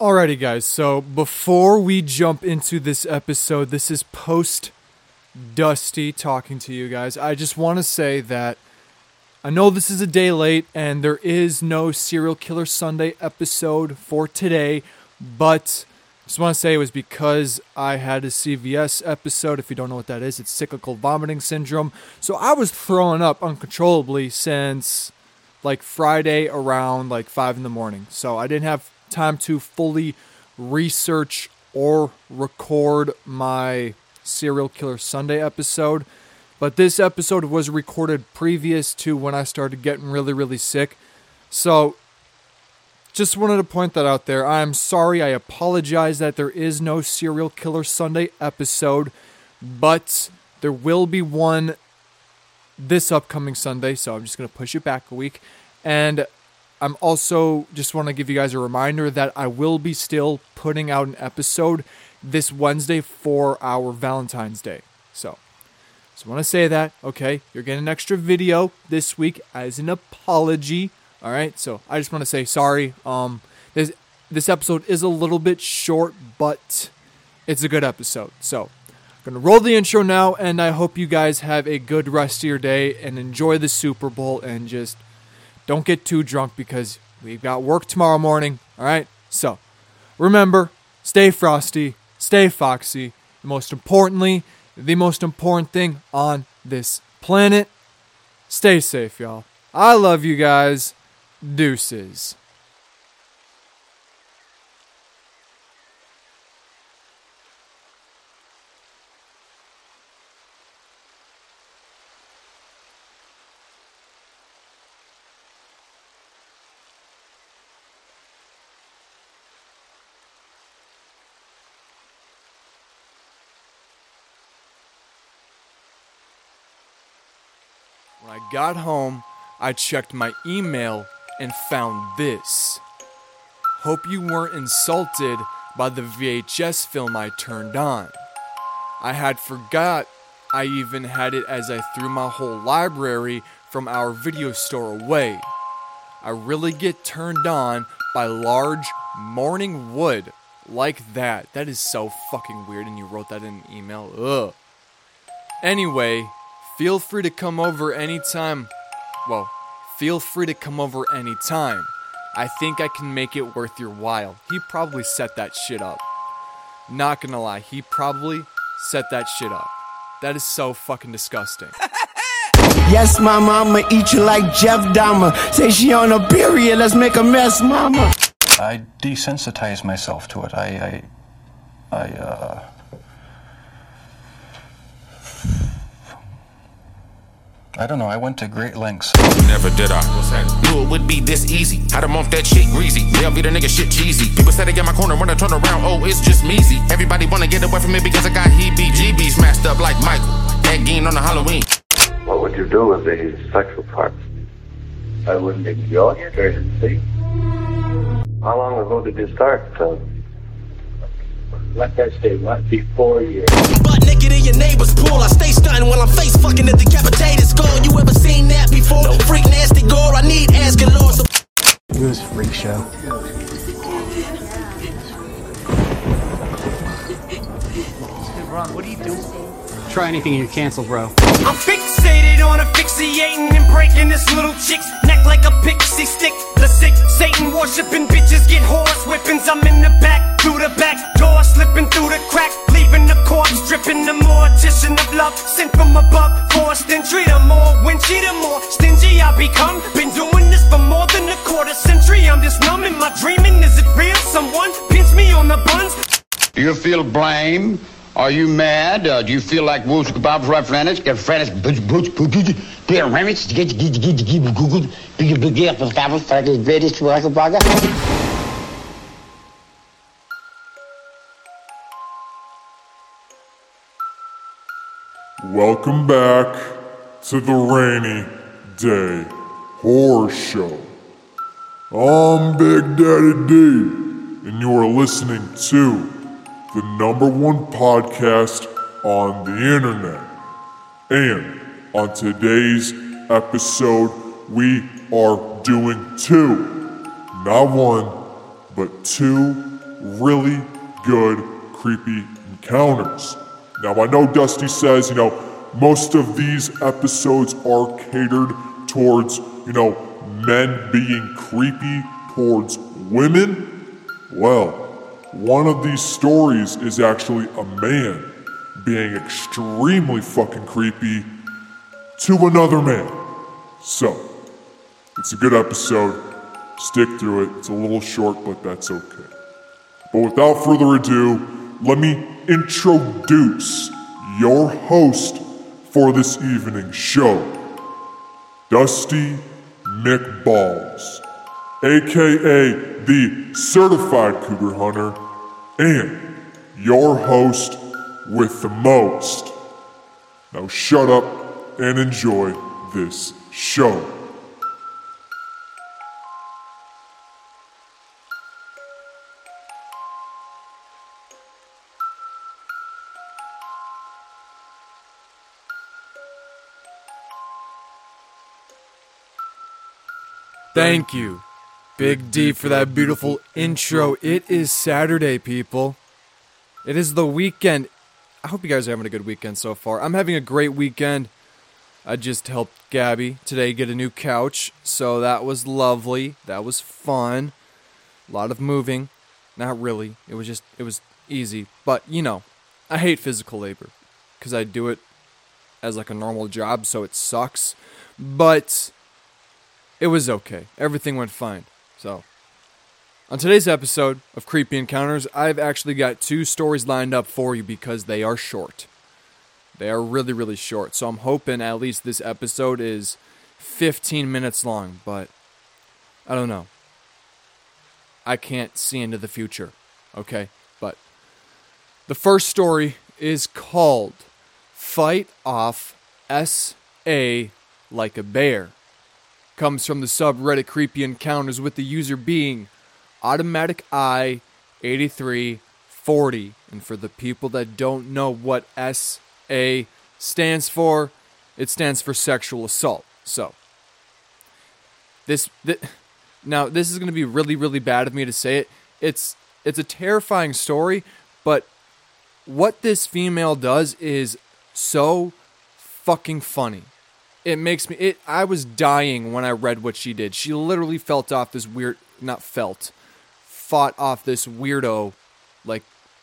Alrighty, guys. So before we jump into this episode, this is post Dusty talking to you guys. I just want to say that I know this is a day late and there is no Serial Killer Sunday episode for today, but I just want to say it was because I had a CVS episode. If you don't know what that is, it's cyclical vomiting syndrome. So I was throwing up uncontrollably since like Friday around like 5 in the morning. So I didn't have time to fully research or record my Serial Killer Sunday episode. But this episode was recorded previous to when I started getting really, really sick. So just wanted to point that out there. I'm sorry. I apologize that there is no Serial Killer Sunday episode, but there will be one this upcoming Sunday. So I'm just going to push it back a week. And I'm also just want to give you guys a reminder that I will be still putting out an episode this Wednesday for our Valentine's Day. So, just want to say that, okay? You're getting an extra video this week as an apology. All right? So, I just want to say sorry. Um this this episode is a little bit short, but it's a good episode. So, I'm going to roll the intro now and I hope you guys have a good rest of your day and enjoy the Super Bowl and just don't get too drunk because we've got work tomorrow morning. All right? So, remember, stay frosty, stay foxy. Most importantly, the most important thing on this planet, stay safe, y'all. I love you guys. Deuces. When I got home, I checked my email and found this. Hope you weren't insulted by the VHS film I turned on. I had forgot I even had it as I threw my whole library from our video store away. I really get turned on by large morning wood like that. That is so fucking weird, and you wrote that in an email. Ugh. Anyway, feel free to come over anytime. Well, feel free to come over anytime. I think I can make it worth your while. He probably set that shit up. Not gonna lie, he probably set that shit up. That is so fucking disgusting. Yes, my mama eat you like Jeff Dahmer. Say she on a period, let's make a mess, mama. I desensitize myself to it. I, I, I, uh. I don't know. I went to great lengths. Never did I. Knew it would be this easy. Had them off that shit greasy. They'll be the nigga shit cheesy. People said they get my corner when I turn around. Oh, it's just measy. Everybody wanna get away from me because I got heebie jeebies smashed up like Michael. That game on the Halloween. What would you do with the sexual part? I wouldn't enjoy it or see. How long ago did you start? Uh, like I say, what before you? Butt naked your neighbor's pool. I stay stunning while I'm face fucking the decapitated skull. You ever seen that before? Freak nasty gore. I need asking Lord. So It was a freak show. Ron, what are you doing? Try anything and you're canceled, bro. I'm fixated on asphyxiating and breaking this little chick's neck like a pixie stick. The sick Satan worshiping bitches get horse whippings. I'm in the back, from above, forced entry. The more winchy, the more stingy I become. Been doing this for more than a quarter century. I'm just numb in my dreaming. Is it real? Someone pinch me on the buns. Do you feel blame? Are you mad? Uh, do you feel like Woods Kebab's right French? Get French, boots, boots, boots, Pierre Remich, get, get, get, get, get, Google, big, big, get, for Fabus, for the British, Welcome back to the Rainy Day Horror Show. I'm Big Daddy D, and you are listening to the number one podcast on the internet. And on today's episode, we are doing two, not one, but two really good creepy encounters. Now, I know Dusty says, you know, most of these episodes are catered towards, you know, men being creepy towards women. Well, one of these stories is actually a man being extremely fucking creepy to another man. So, it's a good episode. Stick through it. It's a little short, but that's okay. But without further ado, let me introduce your host for this evening's show, Dusty McBalls, aka the Certified Cougar Hunter, and your host with the most. Now shut up and enjoy this show. Thank you, Big D, for that beautiful intro. It is Saturday, people. It is the weekend. I hope you guys are having a good weekend so far. I'm having a great weekend. I just helped Gabby today get a new couch, so that was lovely. That was fun. A lot of moving. Not really. It was just, it was easy. But, you know, I hate physical labor because I do it as like a normal job, so it sucks. But it was okay. Everything went fine. So, on today's episode of Creepy Encounters, I've actually got two stories lined up for you because they are short. They are really, really short. So, I'm hoping at least this episode is 15 minutes long, but I don't know. I can't see into the future, okay? But the first story is called Fight Off SA Like a Bear comes from the subreddit Creepy Encounters with the user being Automatic Eye 8340. And for the people that don't know what SA stands for, it stands for sexual assault. So, this, th- now this is going to be really really bad of me to say it. It's it's a terrifying story, but what this female does is so fucking funny it makes me it I was dying when I read what she did. She literally felt off this weird not felt fought off this weirdo like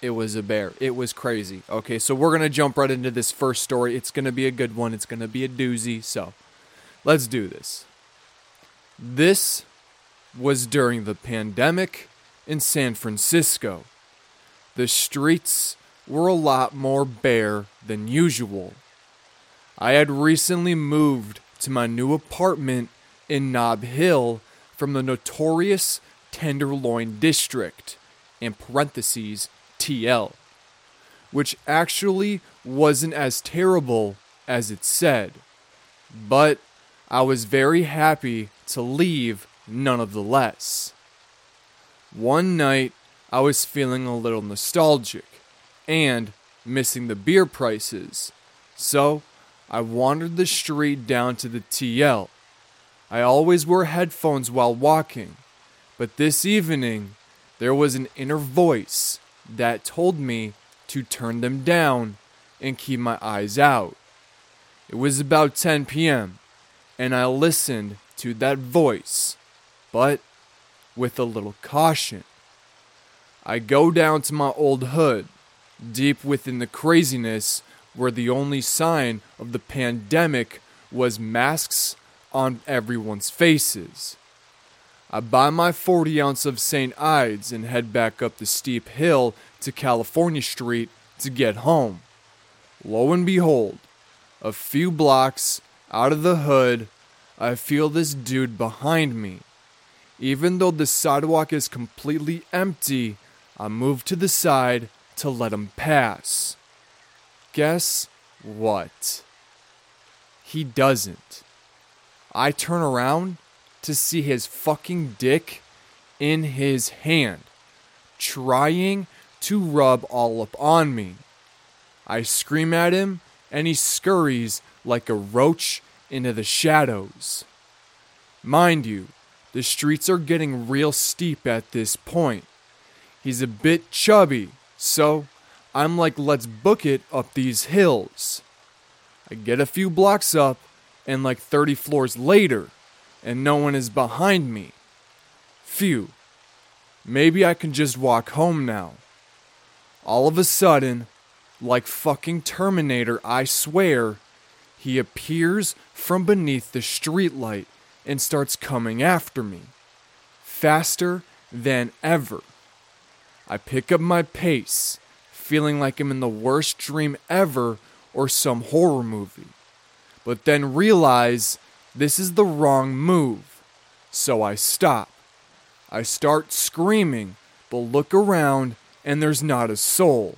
it was a bear. It was crazy. Okay, so we're to jump right into this first story. It's to be a good one. It's to be a doozy. So, let's do this. This was during the pandemic in San Francisco. The streets were a lot more bare than usual. I had recently moved to my new apartment in Nob Hill from the notorious Tenderloin District, in parentheses, TL, which actually wasn't as terrible as it said. But I was very happy to leave none of the less. One night, I was feeling a little nostalgic and missing the beer prices, so I wandered the street down to the TL. I always wore headphones while walking, but this evening there was an inner voice that told me to turn them down and keep my eyes out. It was about 10 p.m., and I listened to that voice, but with a little caution. I go down to my old hood, deep within the craziness where the only sign of the pandemic was masks on everyone's faces. I buy my 40 ounce of St. Ides and head back up the steep hill to California Street to get home. Lo and behold, a few blocks out of the hood, I feel this dude behind me. Even though the sidewalk is completely empty, I move to the side to let him pass. Guess what? He doesn't. I turn around to see his fucking dick in his hand, trying to rub all up on me. I scream at him, and he scurries like a roach into the shadows. Mind you, the streets are getting real steep at this point. He's a bit chubby, so I'm like, let's book it up these hills. I get a few blocks up, and like 30 floors later, and no one is behind me. Phew. Maybe I can just walk home now. All of a sudden, like fucking Terminator, I swear, he appears from beneath the streetlight and starts coming after me. Faster than ever. I pick up my pace, feeling like I'm in the worst dream ever or some horror movie. But then realize this is the wrong move. So I stop. I start screaming, but look around and there's not a soul.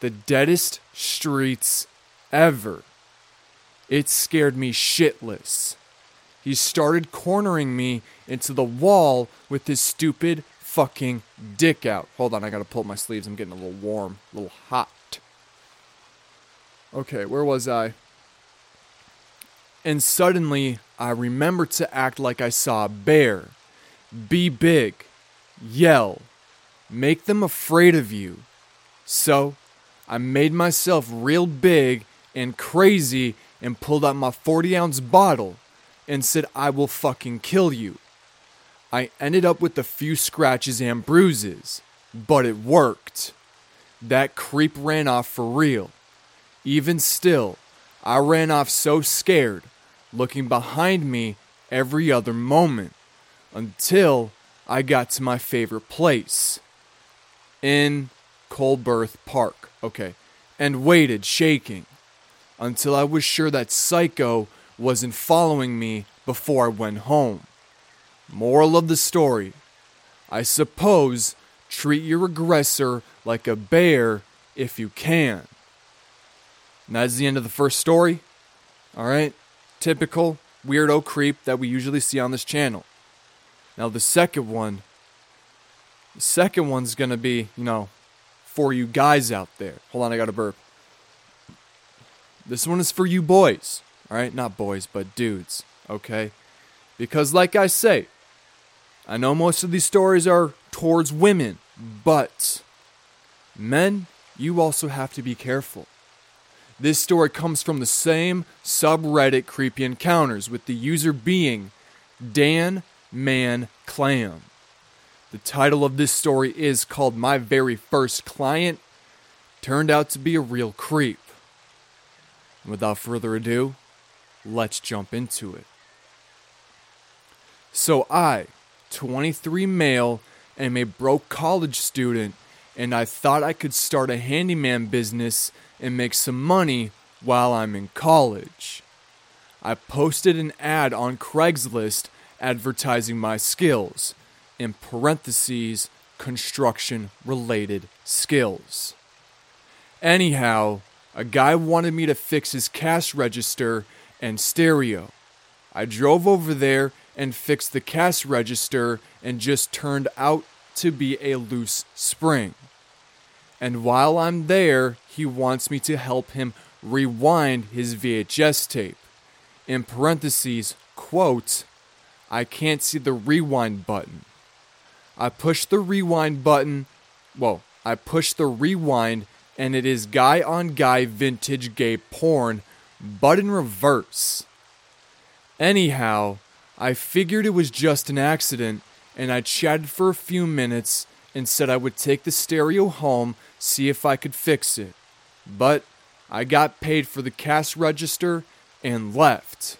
The deadest streets ever. It scared me shitless. He started cornering me into the wall with his stupid fucking dick out. Hold on, I gotta pull up my sleeves. I'm getting a little warm, a little hot. Okay, where was I? And suddenly, I remembered to act like I saw a bear. Be big. Yell. Make them afraid of you. So, I made myself real big and crazy and pulled out my 40 ounce bottle and said, I will fucking kill you. I ended up with a few scratches and bruises, but it worked. That creep ran off for real. Even still, I ran off so scared, looking behind me every other moment, until I got to my favorite place in Colberth Park. Okay, and waited, shaking, until I was sure that Psycho wasn't following me before I went home. Moral of the story I suppose treat your aggressor like a bear if you can. And that's the end of the first story. Alright? Typical weirdo creep that we usually see on this channel. Now, the second one, the second one's gonna be, you know, for you guys out there. Hold on, I got a burp. This one is for you boys. Alright? Not boys, but dudes. Okay? Because, like I say, I know most of these stories are towards women, but men, you also have to be careful. This story comes from the same subreddit Creepy Encounters, with the user being Dan Man Clam. The title of this story is called My Very First Client. Turned out to be a real creep. Without further ado, let's jump into it. So, I, 23 male, i'm a broke college student, and I thought I could start a handyman business and make some money while I'm in college. I posted an ad on Craigslist advertising my skills, in parentheses, construction related skills. Anyhow, a guy wanted me to fix his cash register and stereo. I drove over there and fixed the cash register and just turned out to be a loose spring. And while I'm there, he wants me to help him rewind his VHS tape. In parentheses, quote, I can't see the rewind button. I push the rewind button. Well, I push the rewind, and it is guy on guy vintage gay porn, but in reverse. Anyhow, I figured it was just an accident, and I chatted for a few minutes and said I would take the stereo home, see if I could fix it. But I got paid for the cash register and left.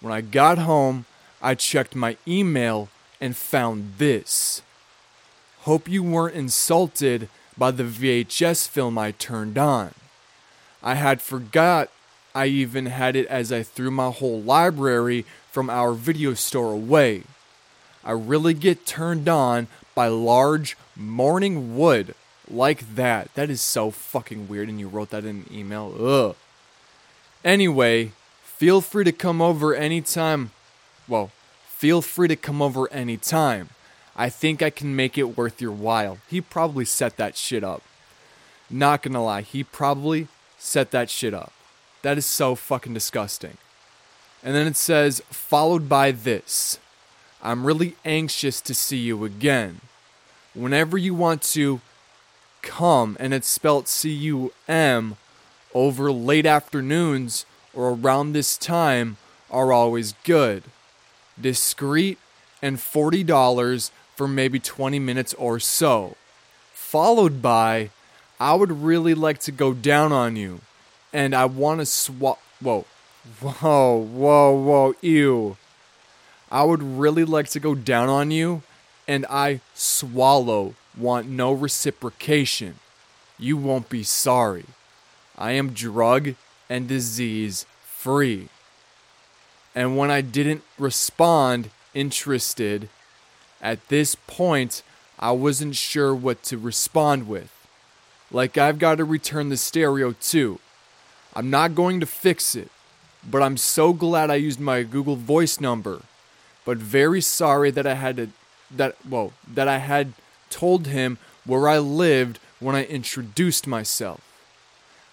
When I got home, I checked my email and found this. Hope you weren't insulted by the VHS film I turned on. I had forgot I even had it as I threw my whole library from our video store away. I really get turned on by large morning wood like that. That is so fucking weird, and you wrote that in an email. Ugh. Anyway, feel free to come over anytime. Well, feel free to come over anytime. I think I can make it worth your while. He probably set that shit up. Not gonna lie, he probably set that shit up. That is so fucking disgusting. And then it says, followed by this I'm really anxious to see you again. whenever you want to come, and it's spelled C U M, over late afternoons or around this time are always good. Discreet and $40 for maybe 20 minutes or so. Followed by, I would really like to go down on you, and I want to swap. Whoa, whoa, whoa, whoa, ew. I would really like to go down on you, and I swallow, want no reciprocation. You won't be sorry. I am drug and disease free. And when I didn't respond interested, at this point, I wasn't sure what to respond with. Like, I've got to return the stereo too. I'm not going to fix it, but I'm so glad I used my Google Voice number. But very sorry that I had to, that, well, that I had told him where I lived when I introduced myself.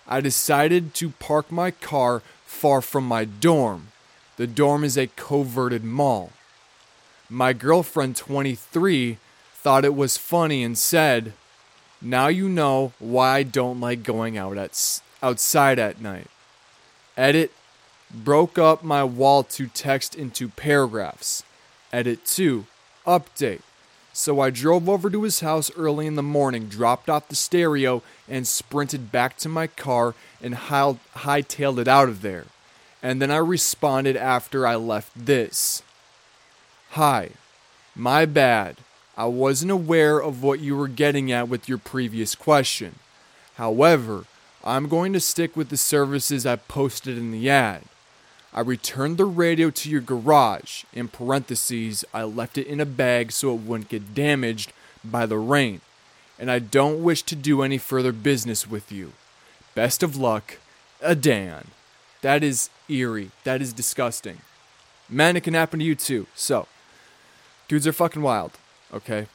I decided to park my car far from my dorm. The dorm is a coverted mall. My girlfriend, 23, thought it was funny and said, Now you know why I don't like going out at, outside at night. Edit broke up my wall to text into paragraphs. Edit 2 update. So I drove over to his house early in the morning, dropped off the stereo, and sprinted back to my car and high- hightailed it out of there. And then I responded after I left this Hi, my bad. I wasn't aware of what you were getting at with your previous question. However, I'm going to stick with the services I posted in the ad. I returned the radio to your garage. In parentheses, I left it in a bag so it wouldn't get damaged by the rain. And I don't wish to do any further business with you. Best of luck, Adan. That is eerie. That is disgusting. Man, it can happen to you too. So, dudes are fucking wild. Okay.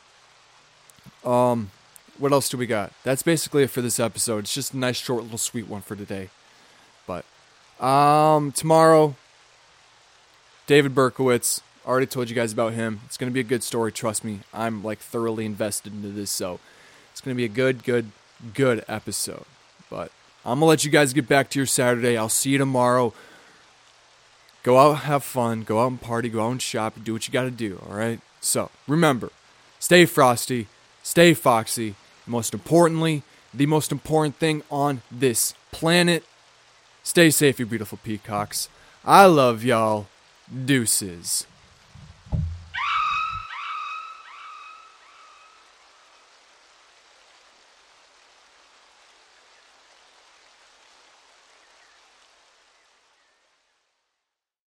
Um, what else do we got? That's basically it for this episode. It's just a nice, short, little, sweet one for today. But um, tomorrow, David Berkowitz. Already told you guys about him. It's gonna be a good story. Trust me. I'm like thoroughly invested into this, so it's gonna be a good, good, good episode. But I'm gonna let you guys get back to your Saturday. I'll see you tomorrow. Go out, have fun. Go out and party. Go out and shop. Do what you got to do. All right. So remember, stay frosty, stay foxy. Most importantly, the most important thing on this planet Stay safe, you beautiful peacocks. I love y'all. Deuces.